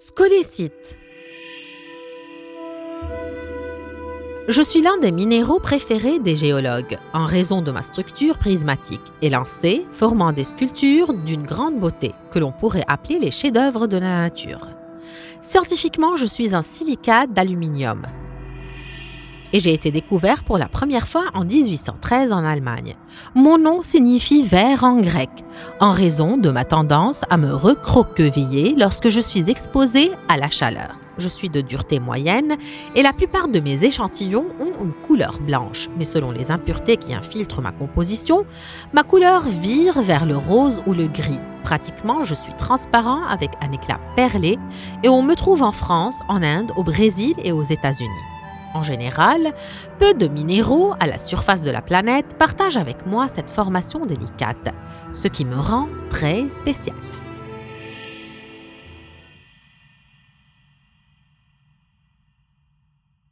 Scolécite. Je suis l'un des minéraux préférés des géologues en raison de ma structure prismatique, élancée, formant des sculptures d'une grande beauté que l'on pourrait appeler les chefs-d'œuvre de la nature. Scientifiquement, je suis un silicate d'aluminium, et j'ai été découvert pour la première fois en 1813 en Allemagne. Mon nom signifie vert en grec, en raison de ma tendance à me recroqueviller lorsque je suis exposé à la chaleur. Je suis de dureté moyenne et la plupart de mes échantillons ont une couleur blanche, mais selon les impuretés qui infiltrent ma composition, ma couleur vire vers le rose ou le gris. Pratiquement, je suis transparent avec un éclat perlé et on me trouve en France, en Inde, au Brésil et aux États-Unis. En général, peu de minéraux à la surface de la planète partagent avec moi cette formation délicate, ce qui me rend très spécial.